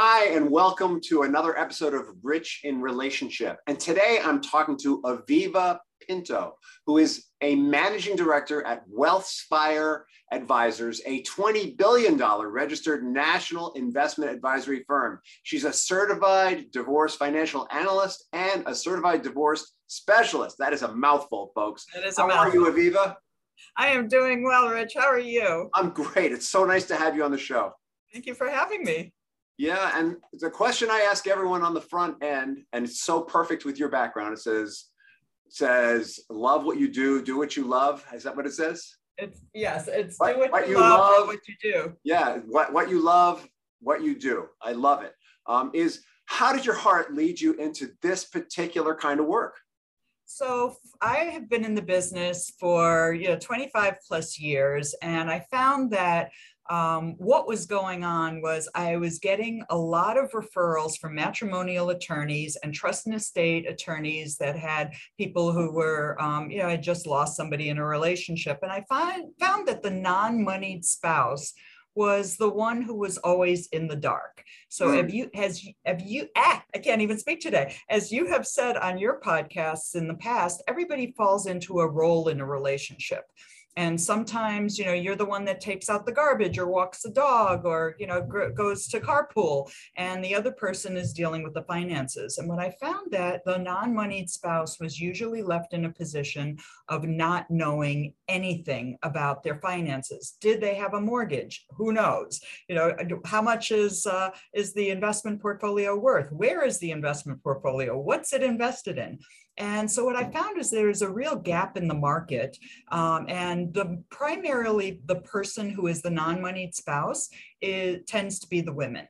Hi, and welcome to another episode of Rich in Relationship. And today I'm talking to Aviva Pinto, who is a managing director at WealthSpire Advisors, a $20 billion registered national investment advisory firm. She's a certified divorce financial analyst and a certified divorce specialist. That is a mouthful, folks. That is a How mouthful. are you, Aviva? I am doing well, Rich. How are you? I'm great. It's so nice to have you on the show. Thank you for having me. Yeah, and the question I ask everyone on the front end, and it's so perfect with your background. It says, says, love what you do, do what you love. Is that what it says? It's yes, it's What- do what, what you, love, love. what you do. Yeah, what what you love, what you do. I love it. Um, is how did your heart lead you into this particular kind of work? So I have been in the business for you know 25 plus years, and I found that um, what was going on was I was getting a lot of referrals from matrimonial attorneys and trust and estate attorneys that had people who were, um, you know, had just lost somebody in a relationship. And I find, found that the non moneyed spouse was the one who was always in the dark. So Mm. have you has have you ah, I can't even speak today. As you have said on your podcasts in the past, everybody falls into a role in a relationship. And sometimes, you know, you're the one that takes out the garbage or walks the dog or, you know, goes to carpool and the other person is dealing with the finances. And when I found that the non-moneyed spouse was usually left in a position of not knowing anything about their finances. Did they have a mortgage? Who knows? You know, how much is uh, is the investment portfolio worth? Where is the investment portfolio? What's it invested in? And so what I found is there's a real gap in the market, um, and the primarily the person who is the non-moneyed spouse is, tends to be the women.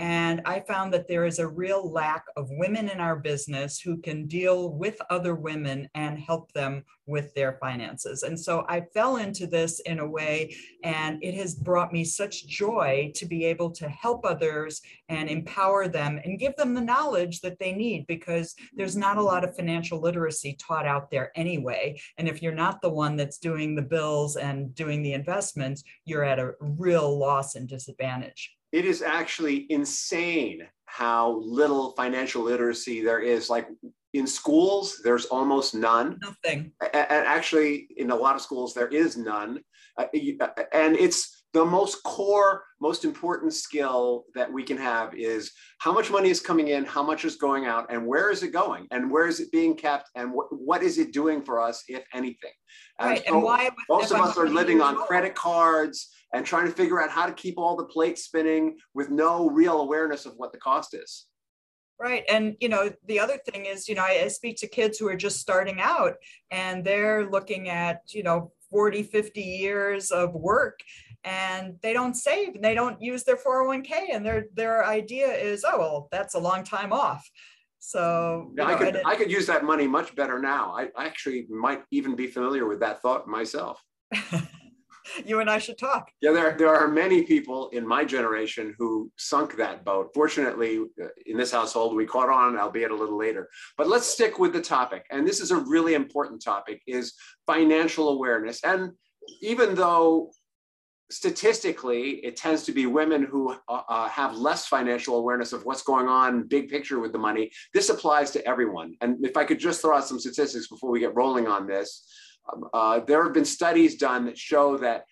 And I found that there is a real lack of women in our business who can deal with other women and help them with their finances. And so I fell into this in a way, and it has brought me such joy to be able to help others and empower them and give them the knowledge that they need because there's not a lot of financial literacy taught out there anyway. And if you're not the one that's doing the bills and doing the investments, you're at a real loss and disadvantage. It is actually insane how little financial literacy there is. Like in schools, there's almost none. Nothing. And actually in a lot of schools there is none Uh, uh, and it's the most core most important skill that we can have is how much money is coming in how much is going out and where is it going and where is it being kept and what, what is it doing for us if anything And Right. so And why? most of us are living on credit cards and trying to figure out how to keep all the plates spinning with no real awareness of what the cost is Right. And, you know, the other thing is, you know, I, I speak to kids who are just starting out and they're looking at, you know, 40, 50 years of work and they don't save and they don't use their 401k and their their idea is, oh, well, that's a long time off. So, you I could it- I could use that money much better now. I I actually might even be familiar with that thought myself. you and I should talk. Yeah, there there are many people in my generation who sunk that boat. Fortunately, uh, in this household, we caught on, albeit a little later. But let's stick with the topic, and this is a really important topic: is financial awareness. And even though statistically it tends to be women who uh, uh, have less financial awareness of what's going on big picture with the money this applies to everyone and if i could just throw out some statistics before we get rolling on this uh, there have been studies done that show that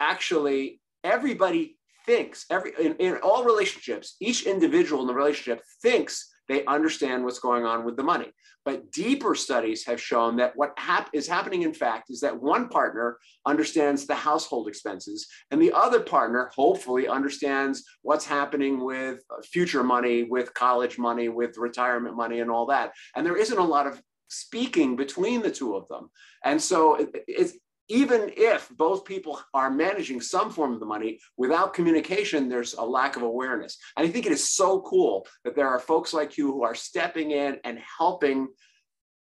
actually everybody thinks every in, in all relationships each individual in the relationship thinks they understand what's going on with the money. But deeper studies have shown that what hap- is happening in fact is that one partner understands the household expenses and the other partner hopefully understands what's happening with future money with college money with retirement money and all that. And there isn't a lot of speaking between the two of them. And so it, it's even if both people are managing some form of the money without communication there's a lack of awareness. And i think it is so cool that there are folks like you who are stepping in and helping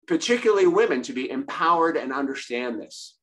particularly women to be empowered and understand this.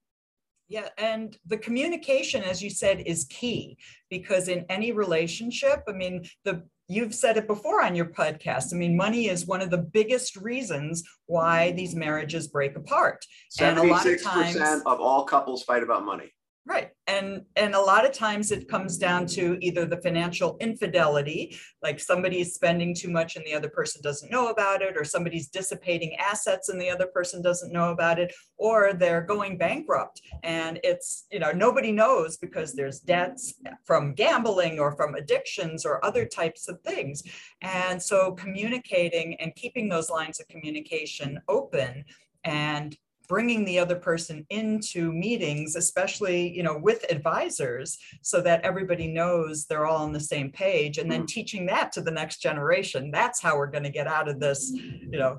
Yeah, and the communication, as you said, is key because in any relationship, I mean, the you've said it before on your podcast. I mean, money is one of the biggest reasons why these marriages break apart. And a lot of times- of all couples fight about money Right. And and a lot of times it comes down to either the financial infidelity, like somebody's spending too much and the other person doesn't know about it, or somebody's dissipating assets and the other person doesn't know about it, or they're going bankrupt and it's, you know, nobody knows because there's debts from gambling or from addictions or other types of things. And so communicating and keeping those lines of communication open and bringing the other person into meetings especially you know with advisors so that everybody knows they're all on the same page and then mm. teaching that to the next generation that's how we're going to get out of this you know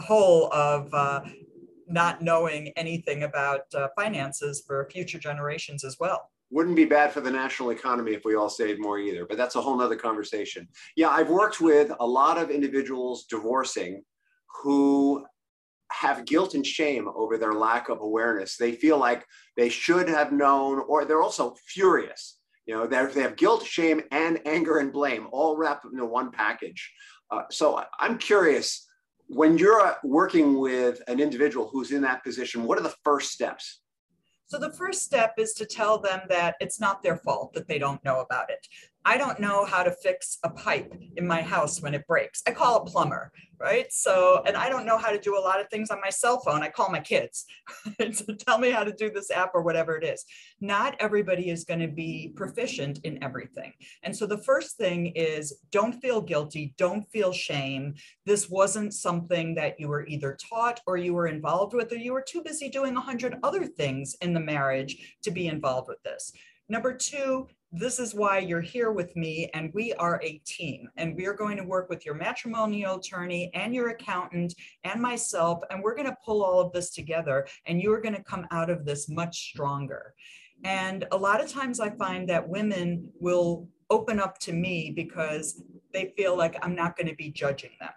hole of uh, not knowing anything about uh, finances for future generations as well wouldn't be bad for the national economy if we all saved more either but that's a whole nother conversation yeah i've worked with a lot of individuals divorcing who have guilt and shame over their lack of awareness. They feel like they should have known, or they're also furious. You know, they have guilt, shame, and anger and blame all wrapped into one package. Uh, so I'm curious when you're uh, working with an individual who's in that position, what are the first steps? So the first step is to tell them that it's not their fault that they don't know about it. I don't know how to fix a pipe in my house when it breaks. I call a plumber, right? So, and I don't know how to do a lot of things on my cell phone. I call my kids to tell me how to do this app or whatever it is. Not everybody is going to be proficient in everything. And so the first thing is don't feel guilty, don't feel shame. This wasn't something that you were either taught or you were involved with, or you were too busy doing a hundred other things in the marriage to be involved with this. Number two, this is why you're here with me and we are a team. And we are going to work with your matrimonial attorney and your accountant and myself and we're going to pull all of this together and you're going to come out of this much stronger. And a lot of times i find that women will open up to me because they feel like i'm not going to be judging them.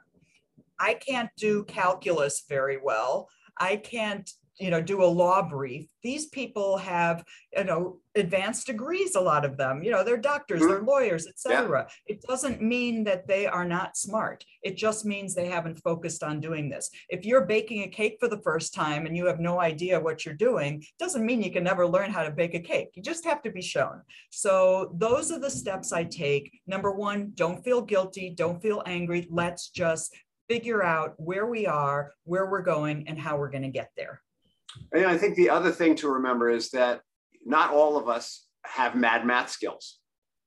I can't do calculus very well. I can't you know do a law brief these people have you know advanced degrees a lot of them you know they're doctors mm-hmm. they're lawyers etc yeah. it doesn't mean that they are not smart. It just means they haven't focused on doing this. If you're baking a cake for the first time and you have no idea what you're doing doesn't mean you can never learn how to bake a cake. You just have to be shown. So those are the steps i take. Number one don't feel guilty don't feel angry. Let's just figure out where we are where we're going and how we're going to get there and I think the other thing to remember is that not all of us have mad math skills.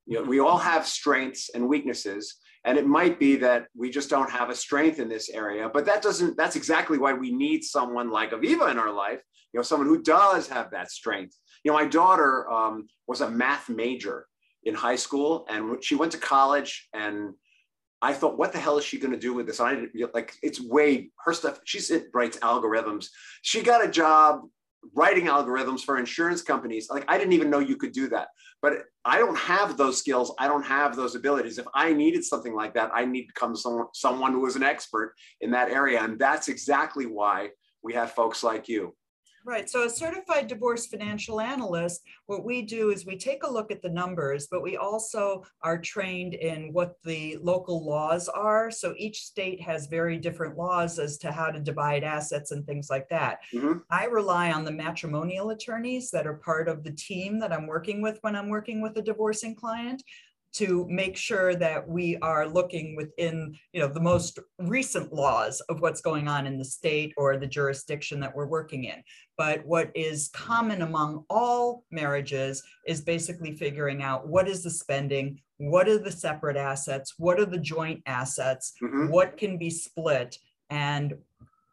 You know, we all have strengths and weaknesses, and it might be that we just don't have a strength in this area. But that doesn't. That's exactly why we need someone like Aviva in our life. You know, someone who does have that strength. You know, my daughter um, was a math major in high school, and she went to college and I thought, what the hell is she going to do with this? I didn't like it's way her stuff. She writes algorithms. She got a job writing algorithms for insurance companies. Like I didn't even know you could do that. But I don't have those skills. I don't have those abilities. If I needed something like that, I need to come someone someone who is an expert in that area. And that's exactly why we have folks like you. Right. So, a certified divorce financial analyst, what we do is we take a look at the numbers, but we also are trained in what the local laws are. So, each state has very different laws as to how to divide assets and things like that. Mm-hmm. I rely on the matrimonial attorneys that are part of the team that I'm working with when I'm working with a divorcing client to make sure that we are looking within you know the most recent laws of what's going on in the state or the jurisdiction that we're working in but what is common among all marriages is basically figuring out what is the spending what are the separate assets what are the joint assets mm-hmm. what can be split and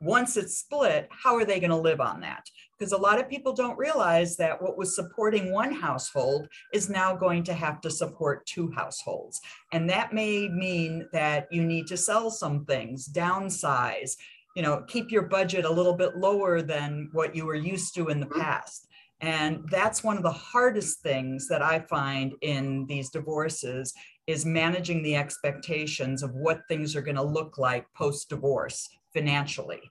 once it's split, how are they going to live on that? Because a lot of people don't realize that what was supporting one household is now going to have to support two households. And that may mean that you need to sell some things, downsize, you know, keep your budget a little bit lower than what you were used to in the mm-hmm. past. And that's one of the hardest things that I find in these divorces is managing the expectations of what things are going to look like post divorce financially.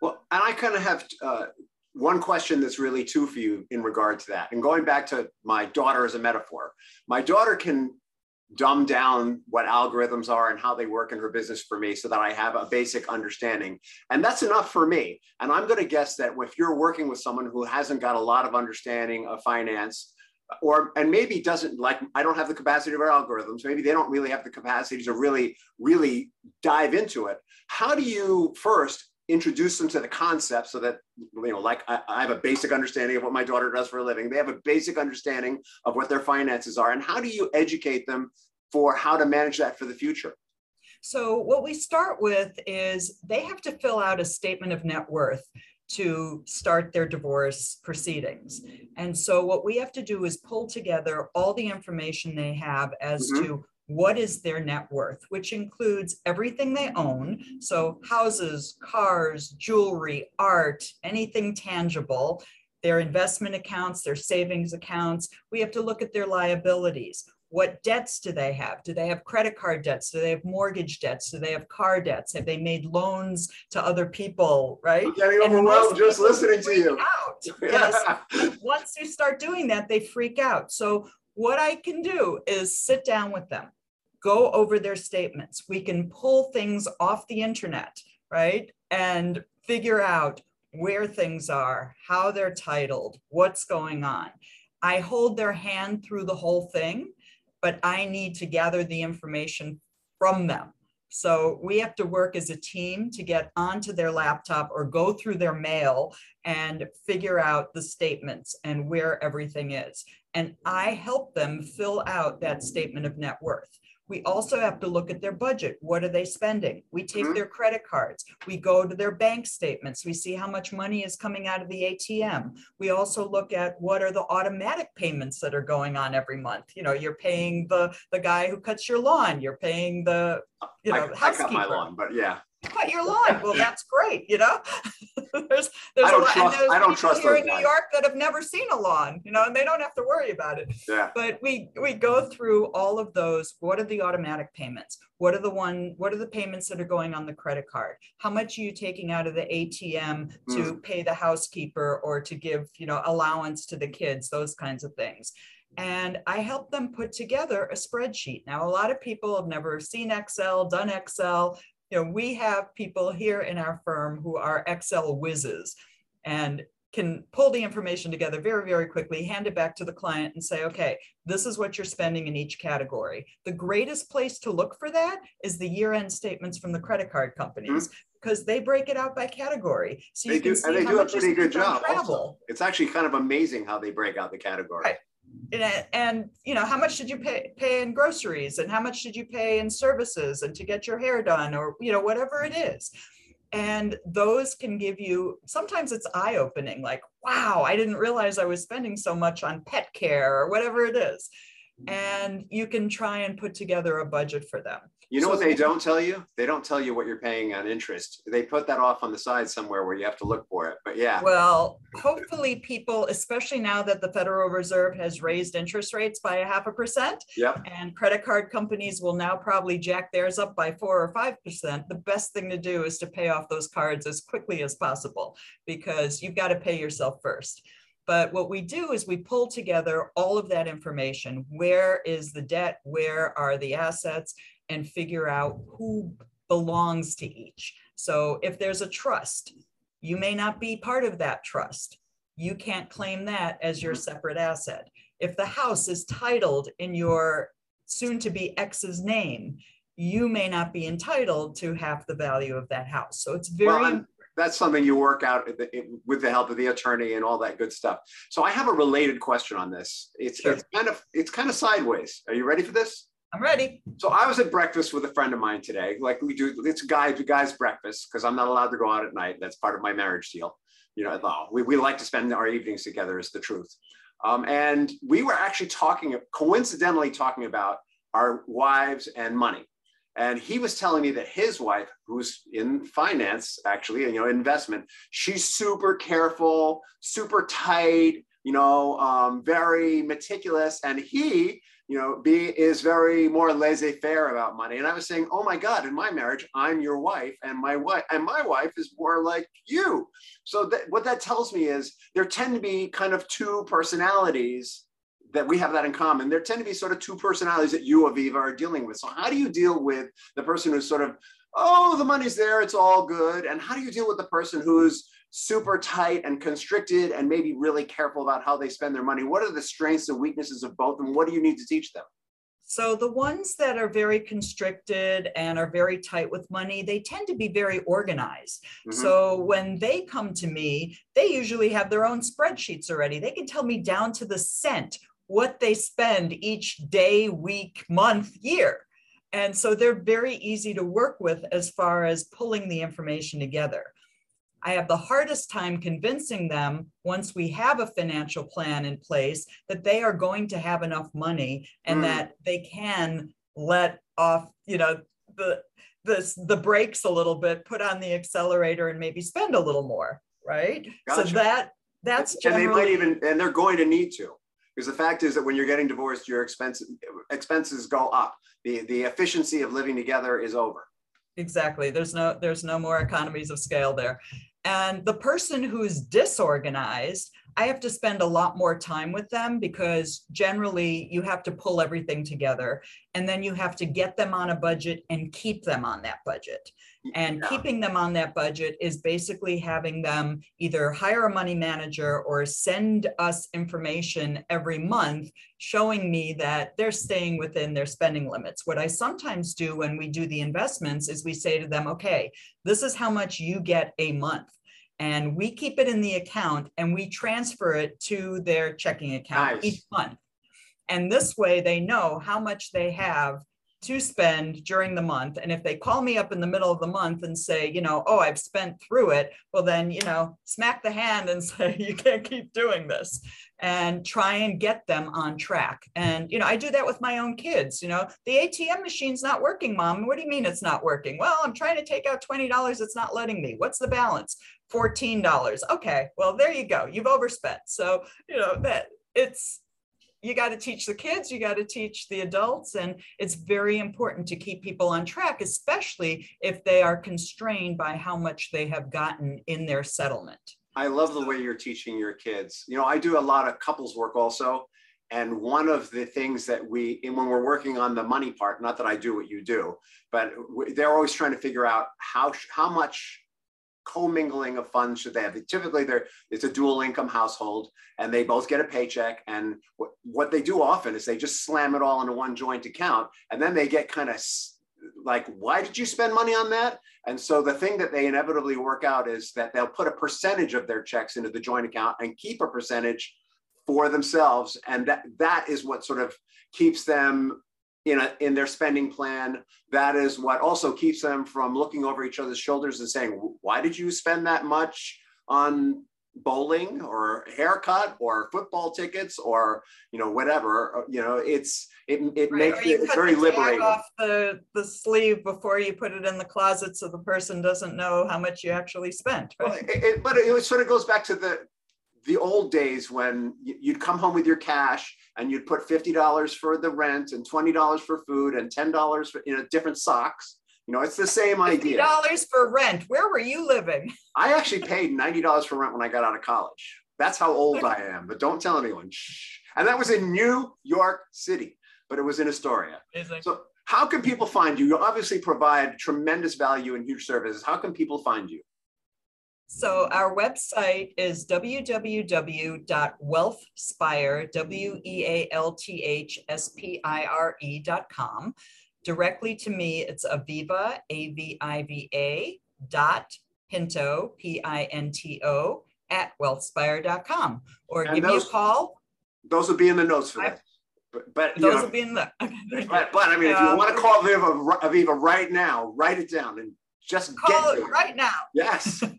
Well, and I kind of have uh, one question that's really two for you in regard to that. And going back to my daughter as a metaphor, my daughter can dumb down what algorithms are and how they work in her business for me so that I have a basic understanding. And that's enough for me. And I'm going to guess that if you're working with someone who hasn't got a lot of understanding of finance, or and maybe doesn't like I don't have the capacity of our algorithms. Maybe they don't really have the capacity to really, really dive into it. How do you first introduce them to the concept so that you know like I, I, have a basic understanding of what my daughter does for a living they have a basic understanding of what their finances are and how do you educate them for how to manage that for the future so what we start with is they have to fill out a statement of net worth to start their divorce proceedings. And so what we have to do is pull together all the information they have as mm-hmm. to what is their net worth, which includes everything they own. So, houses, cars, jewelry, art, anything tangible, their investment accounts, their savings accounts. We have to look at their liabilities. What debts do they have? Do they have credit card debts? Do they have mortgage debts? Do they have car debts? Have they made loans to other people? Right? I'm getting overwhelmed just listening to you. Out. Yes. Once you start doing that, they freak out. So what I can do is sit down with them go over their statements. We can pull things off the internet, right? And figure out where things are, how they're titled, what's going on. I hold their hand through the whole thing, but I need to gather the information from them. So we have to work as a team to get onto their laptop or go through their mail and figure out the statements and where everything is. And I help them fill out that statement of net worth. We also have to look at their budget. What are they spending? We take mm-hmm. their credit cards. We go to their bank statements. We see how much money is coming out of the ATM. We also look at what are the automatic payments that are going on every month. You know, you're paying the the guy who cuts your lawn. You're paying the you know I, I cut my lawn, but yeah cut your lawn. Well, that's great, you know. there's there's I don't a lot, trust, and there's I don't trust here in New York that have never seen a lawn, you know, and they don't have to worry about it. Yeah. But we we go through all of those. What are the automatic payments? What are the one? What are the payments that are going on the credit card? How much are you taking out of the ATM to mm. pay the housekeeper or to give, you know, allowance to the kids? Those kinds of things and I help them put together a spreadsheet. Now, a lot of people have never seen Excel, done Excel you know, we have people here in our firm who are Excel whizzes and can pull the information together very, very quickly, hand it back to the client and say, okay, this is what you're spending in each category. The greatest place to look for that is the year-end statements from the credit card companies. Mm-hmm because they break it out by category. So they you can do, see and they how do much a pretty good job. Also. It's actually kind of amazing how they break out the category. Right and, and you know how much did you pay pay in groceries? And how much did you pay in services? And to get your hair done? Or you know whatever it is. And those can give you sometimes it's eye opening like wow i didn't realize i was spending so much on pet care or whatever it is. And you can try and put together a budget for them you know so what they don't tell you? They don't tell you what you're paying on interest. They put that off on the side somewhere where you have to look for it. But yeah. Well, hopefully people, especially now that the Federal Reserve has raised interest rates by a half a percent. Yep. And credit card companies will now probably jack theirs up by four or five percent. The best thing to do is to pay off those cards as quickly as possible because you've got to pay yourself first. But what we do is we pull together all of that information. Where is the debt? Where are the assets? And figure out who belongs to each. So if there's a trust, you may not be part of that trust. You can't claim that as your mm-hmm. separate asset. If the house is titled in your soon to be ex's name, you may not be entitled to half the value of that house. So it's very well, that's something you work out with the help of the attorney and all that good stuff. So I have a related question on this. It's, sure. it's kind of it's kind of sideways. Are you ready for this? I'm ready. So I was at breakfast with a friend of mine today. Like we do, it's a guy, guy's breakfast because I'm not allowed to go out at night. That's part of my marriage deal. You know, we, we like to spend our evenings together is the truth. Um, and we were actually talking, coincidentally talking about our wives and money. And he was telling me that his wife, who's in finance, actually, you know, investment, she's super careful, super tight, you know, um, very meticulous. And he you know, B is very more laissez-faire about money. And I was saying, oh my God, in my marriage, I'm your wife, and my wife and my wife is more like you. So what that tells me is there tend to be kind of two personalities that we have that in common. There tend to be sort of two personalities that you, Aviva, are dealing with. So how do you deal with the person who's sort of, oh, the money's there, it's all good, and how do you deal with the person who's super tight and constricted and maybe really careful about how they spend their money? What are the strengths and weaknesses of both, and what do you need to teach them? So the ones that are very constricted and are very tight with money, they tend to be very organized. Mm-hmm. So when they come to me, they usually have their own spreadsheets already. They can tell me down to the cent what they spend each day, week, month, year. And so they're very easy to work with as far as pulling the information together. I have the hardest time convincing them once we have a financial plan in place that they are going to have enough money and mm. that they can let off, you know, the the the brakes a little bit, put on the accelerator and maybe spend a little more, right? Gotcha. So that that's generally, and they might even and they're going to need to because the fact is that when you're getting divorced, your expenses expenses go up. The the efficiency of living together is over exactly. There's no there's no more economies of scale there. And the person who's disorganized, I have to spend a lot more time with them because generally you have to pull everything together and then you have to get them on a budget and keep them on that budget. And yeah. keeping them on that budget is basically having them either hire a money manager or send us information every month showing me that they're staying within their spending limits. What I sometimes do when we do the investments is we say to them, okay, this is how much you get a month and we keep it in the account and we transfer it to their checking account nice. each month. And this way they know how much they have to spend during the month. And if they call me up in the middle of the month and say, you know, oh, I've spent through it, well, then, you know, smack the hand and say, you can't keep doing this and try and get them on track. And, you know, I do that with my own kids. You know, the ATM machine's not working, mom. What do you mean it's not working? Well, I'm trying to take out $20. It's not letting me. What's the balance? $14. Okay. Well, there you go. You've overspent. So, you know, that it's, you got to teach the kids, you got to teach the adults, and it's very important to keep people on track, especially if they are constrained by how much they have gotten in their settlement. I love the way you're teaching your kids. You know, I do a lot of couples work also. And one of the things that we, when we're working on the money part, not that I do what you do, but they're always trying to figure out how, how much commingling of funds should they have? Typically, there it's a dual income household, and they both get a paycheck. And what, what they do often is they just slam it all into one joint account, and then they get kind of like, why did you spend money on that? And so the thing that they inevitably work out is that they'll put a percentage of their checks into the joint account and keep a percentage for themselves, and that that is what sort of keeps them in, a, in their spending plan. That is what also keeps them from looking over each other's shoulders and saying, why did you spend that much on bowling or haircut or football tickets or you know whatever uh, you know it's it, it right. makes it, it's very liberating off the the sleeve before you put it in the closet so the person doesn't know how much you actually spent right? well, it, but it sort of goes back to the the old days when you'd come home with your cash and you'd put $50 for the rent and $20 for food and $10 for you know different socks. You know it's the same idea. $50 for rent. Where were you living? I actually paid $90 for rent when i got out of college. That's how old i am but don't tell anyone. Shh. and that was in new york city but it was in astoria. Amazing. so how can people find you? You obviously provide tremendous value and huge services. How can people find you so our website is www.wealthspire, W-E-A-L-T-H-S-P-I-R-E.com. Directly to me, it's Aviva, A-V-I-V-A dot Pinto, P-I-N-T-O at wealthspire.com or and give those, me a call. Those will be in the notes for that. But, but those know, will be in the. but, but I mean, if you want to um, call Aviva, Aviva right now, write it down and just call it right now. Yes.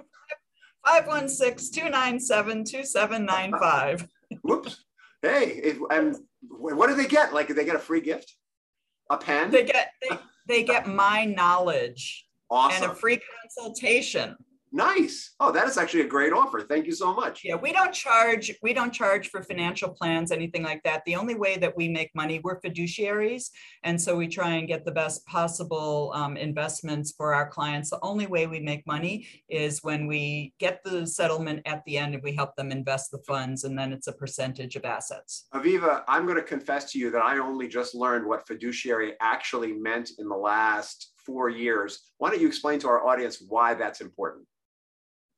516-297-2795. Whoops. Hey, if, and what do they get? Like, they get a free gift? A pen? They get they, they get my knowledge awesome. and a free consultation. Nice. Oh, that is actually a great offer. Thank you so much. Yeah, we don't charge, we don't charge for financial plans, anything like that. The only way that we make money, we're fiduciaries. And so we try and get the best possible um, investments for our clients. The only way we make money is when we get the settlement at the end and we help them invest the funds and then it's a percentage of assets. Aviva, I'm going to confess to you that I only just learned what fiduciary actually meant in the last four years. Why don't you explain to our audience why that's important?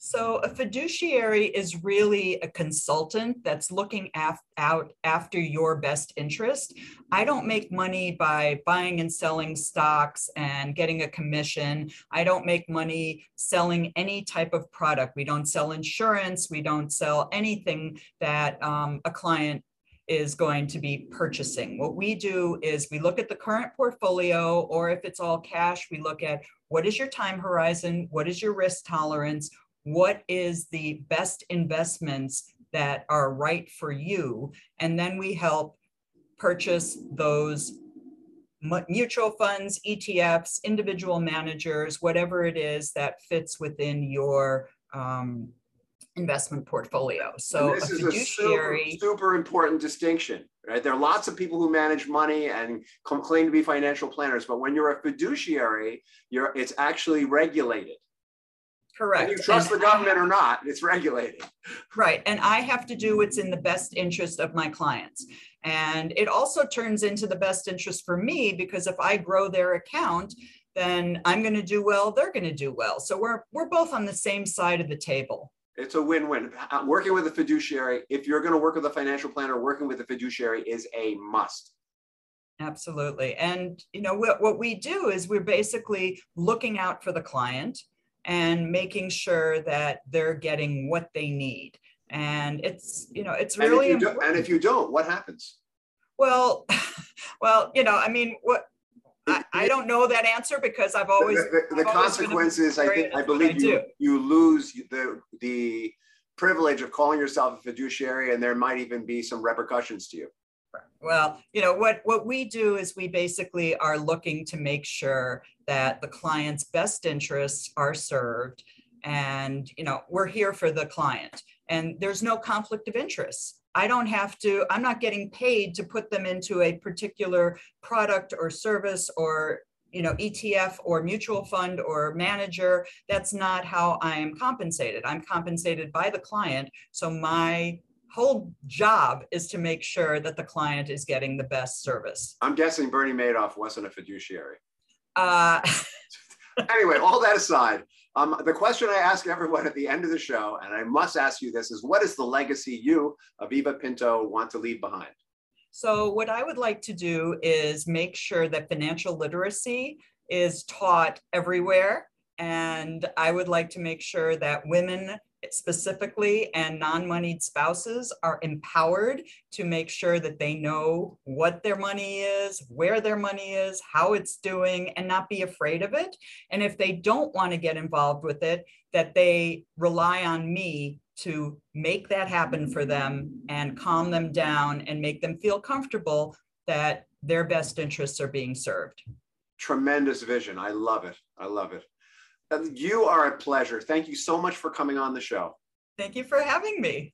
So a fiduciary is really a consultant that's looking af out after your best interest. I don't make money by buying and selling stocks and getting a commission. I don't make money selling any type of product. We don't sell insurance. We don't sell anything that um, a client is going to be purchasing. What we do is we look at the current portfolio, or if it's all cash, we look at what is your time horizon, what is your risk tolerance, what is the best investments that are right for you. And then we help purchase those mutual funds, ETFs, individual managers, whatever it is that fits within your um, investment portfolio. So this a is fiduciary, a super, super, important distinction, right? There are lots of people who manage money and claim to be financial planners, but when you're a fiduciary, you're it's actually regulated. Correct. Whether you trust and the government or not, it's regulated. Right. And I have to do what's in the best interest of my clients. And it also turns into the best interest for me because if I grow their account, then I'm going to do well, they're going to do well. So we're we're both on the same side of the table. It's a win-win. Uh, working with a fiduciary, if you're going to work with a financial planner, working with a fiduciary is a must. Absolutely. And you know what, what we do is we're basically looking out for the client and making sure that they're getting what they need. And it's, you know, it's really and if you, and if you don't, what happens? Well, well, you know, I mean, what I, I don't know that answer because I've always the, the, the consequences. I think I believe I you you lose the the privilege of calling yourself a fiduciary, and there might even be some repercussions to you. Well, you know what what we do is we basically are looking to make sure that the client's best interests are served, and you know we're here for the client, and there's no conflict of interest. I don't have to, I'm not getting paid to put them into a particular product or service or you know ETF or mutual fund or manager. That's not how I am compensated. I'm compensated by the client. So my whole job is to make sure that the client is getting the best service. I'm guessing Bernie Madoff wasn't a fiduciary. Uh, anyway, all that aside, um, the question I ask everyone at the end of the show, and I must ask you this, is what is the legacy you, Aviva Pinto, want to leave behind? So, what I would like to do is make sure that financial literacy is taught everywhere. And I would like to make sure that women specifically and non-moneyed spouses are empowered to make sure that they know what their money is, where their money is, how it's doing, and not be afraid of it. And if they don't want to get involved with it, that they rely on me to make that happen for them and calm them down and make them feel comfortable that their best interests are being served. Tremendous vision. I love it. I love it. You are a pleasure. Thank you so much for coming on the show. Thank you for having me.